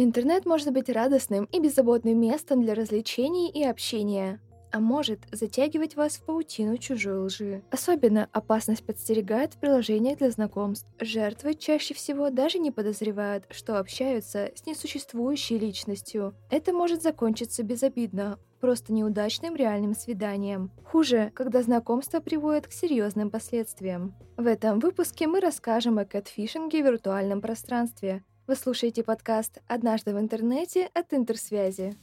Интернет может быть радостным и беззаботным местом для развлечений и общения, а может затягивать вас в паутину чужой лжи. Особенно опасность подстерегает в приложениях для знакомств. Жертвы чаще всего даже не подозревают, что общаются с несуществующей личностью. Это может закончиться безобидно, просто неудачным реальным свиданием. Хуже, когда знакомство приводит к серьезным последствиям. В этом выпуске мы расскажем о кэтфишинге в виртуальном пространстве. Вы слушаете подкаст «Однажды в интернете» от Интерсвязи.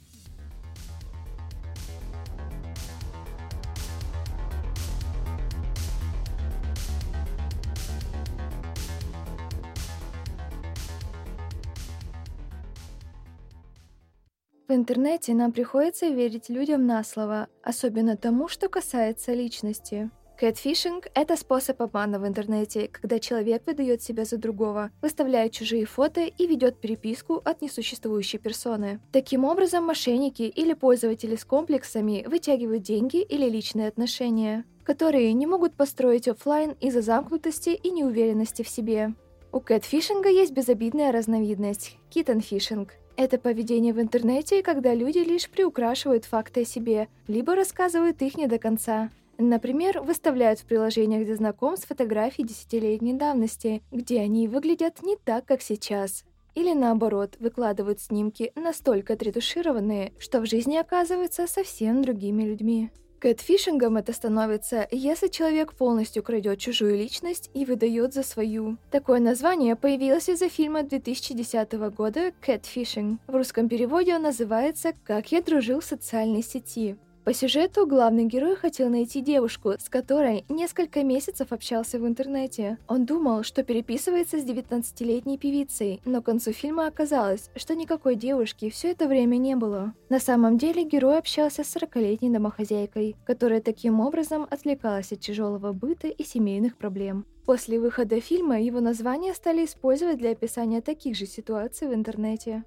В интернете нам приходится верить людям на слово, особенно тому, что касается личности. Кэтфишинг – это способ обмана в интернете, когда человек выдает себя за другого, выставляет чужие фото и ведет переписку от несуществующей персоны. Таким образом, мошенники или пользователи с комплексами вытягивают деньги или личные отношения, которые не могут построить офлайн из-за замкнутости и неуверенности в себе. У кэтфишинга есть безобидная разновидность – киттенфишинг – это поведение в интернете, когда люди лишь приукрашивают факты о себе, либо рассказывают их не до конца. Например, выставляют в приложениях для знакомств фотографии десятилетней давности, где они выглядят не так, как сейчас. Или наоборот, выкладывают снимки настолько отретушированные, что в жизни оказываются совсем другими людьми. Кэтфишингом это становится, если человек полностью крадет чужую личность и выдает за свою. Такое название появилось из-за фильма 2010 года «Кэтфишинг». В русском переводе он называется «Как я дружил в социальной сети». По сюжету главный герой хотел найти девушку, с которой несколько месяцев общался в интернете. Он думал, что переписывается с 19-летней певицей, но к концу фильма оказалось, что никакой девушки все это время не было. На самом деле герой общался с 40-летней домохозяйкой, которая таким образом отвлекалась от тяжелого быта и семейных проблем. После выхода фильма его название стали использовать для описания таких же ситуаций в интернете.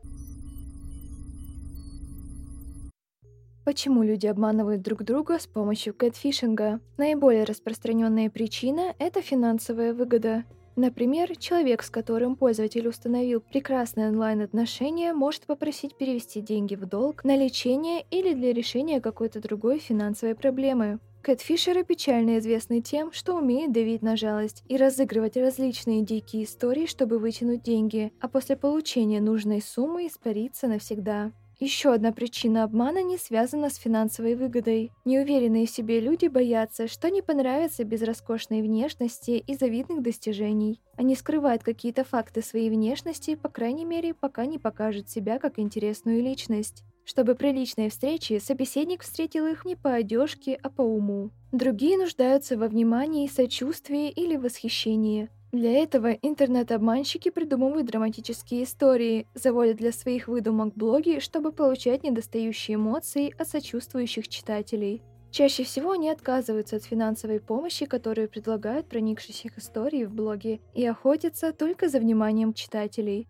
Почему люди обманывают друг друга с помощью кэтфишинга? Наиболее распространенная причина – это финансовая выгода. Например, человек, с которым пользователь установил прекрасные онлайн-отношения, может попросить перевести деньги в долг на лечение или для решения какой-то другой финансовой проблемы. Кэтфишеры печально известны тем, что умеют давить на жалость и разыгрывать различные дикие истории, чтобы вытянуть деньги, а после получения нужной суммы испариться навсегда. Еще одна причина обмана не связана с финансовой выгодой. Неуверенные в себе люди боятся, что не понравится без роскошной внешности и завидных достижений. Они скрывают какие-то факты своей внешности, по крайней мере, пока не покажут себя как интересную личность. Чтобы при личной встрече собеседник встретил их не по одежке, а по уму. Другие нуждаются во внимании, сочувствии или восхищении – для этого интернет-обманщики придумывают драматические истории, заводят для своих выдумок блоги, чтобы получать недостающие эмоции от сочувствующих читателей. Чаще всего они отказываются от финансовой помощи, которую предлагают проникшись их истории в блоге, и охотятся только за вниманием читателей.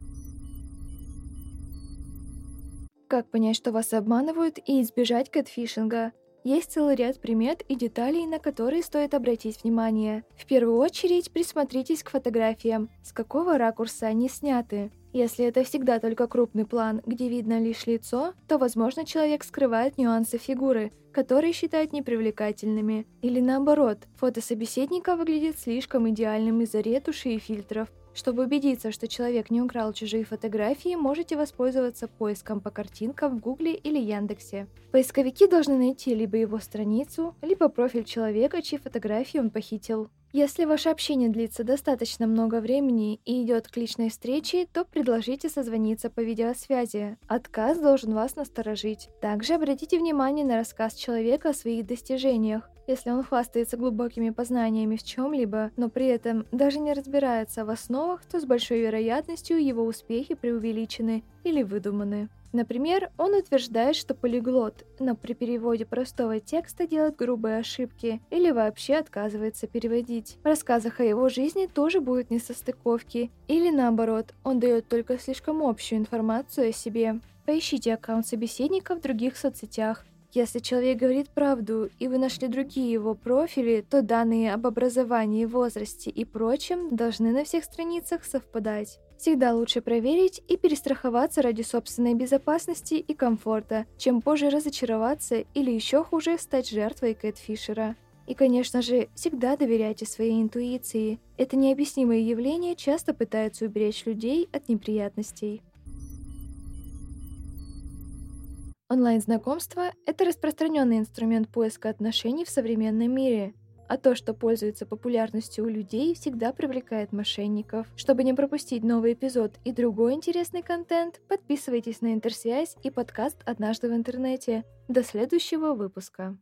Как понять, что вас обманывают, и избежать кэтфишинга? Есть целый ряд примет и деталей, на которые стоит обратить внимание. В первую очередь присмотритесь к фотографиям, с какого ракурса они сняты. Если это всегда только крупный план, где видно лишь лицо, то, возможно, человек скрывает нюансы фигуры, которые считают непривлекательными. Или наоборот, фото собеседника выглядит слишком идеальным из-за ретуши и фильтров, чтобы убедиться, что человек не украл чужие фотографии, можете воспользоваться поиском по картинкам в Гугле или Яндексе. Поисковики должны найти либо его страницу, либо профиль человека, чьи фотографии он похитил. Если ваше общение длится достаточно много времени и идет к личной встрече, то предложите созвониться по видеосвязи. Отказ должен вас насторожить. Также обратите внимание на рассказ человека о своих достижениях. Если он хвастается глубокими познаниями в чем-либо, но при этом даже не разбирается в основах, то с большой вероятностью его успехи преувеличены или выдуманы. Например, он утверждает, что полиглот, но при переводе простого текста делает грубые ошибки или вообще отказывается переводить. В рассказах о его жизни тоже будут несостыковки, или наоборот, он дает только слишком общую информацию о себе. Поищите аккаунт собеседника в других соцсетях, если человек говорит правду, и вы нашли другие его профили, то данные об образовании, возрасте и прочем должны на всех страницах совпадать. Всегда лучше проверить и перестраховаться ради собственной безопасности и комфорта, чем позже разочароваться или еще хуже стать жертвой Кэтфишера. И, конечно же, всегда доверяйте своей интуиции. Это необъяснимое явление часто пытаются уберечь людей от неприятностей. Онлайн-знакомство – это распространенный инструмент поиска отношений в современном мире. А то, что пользуется популярностью у людей, всегда привлекает мошенников. Чтобы не пропустить новый эпизод и другой интересный контент, подписывайтесь на Интерсвязь и подкаст «Однажды в интернете». До следующего выпуска.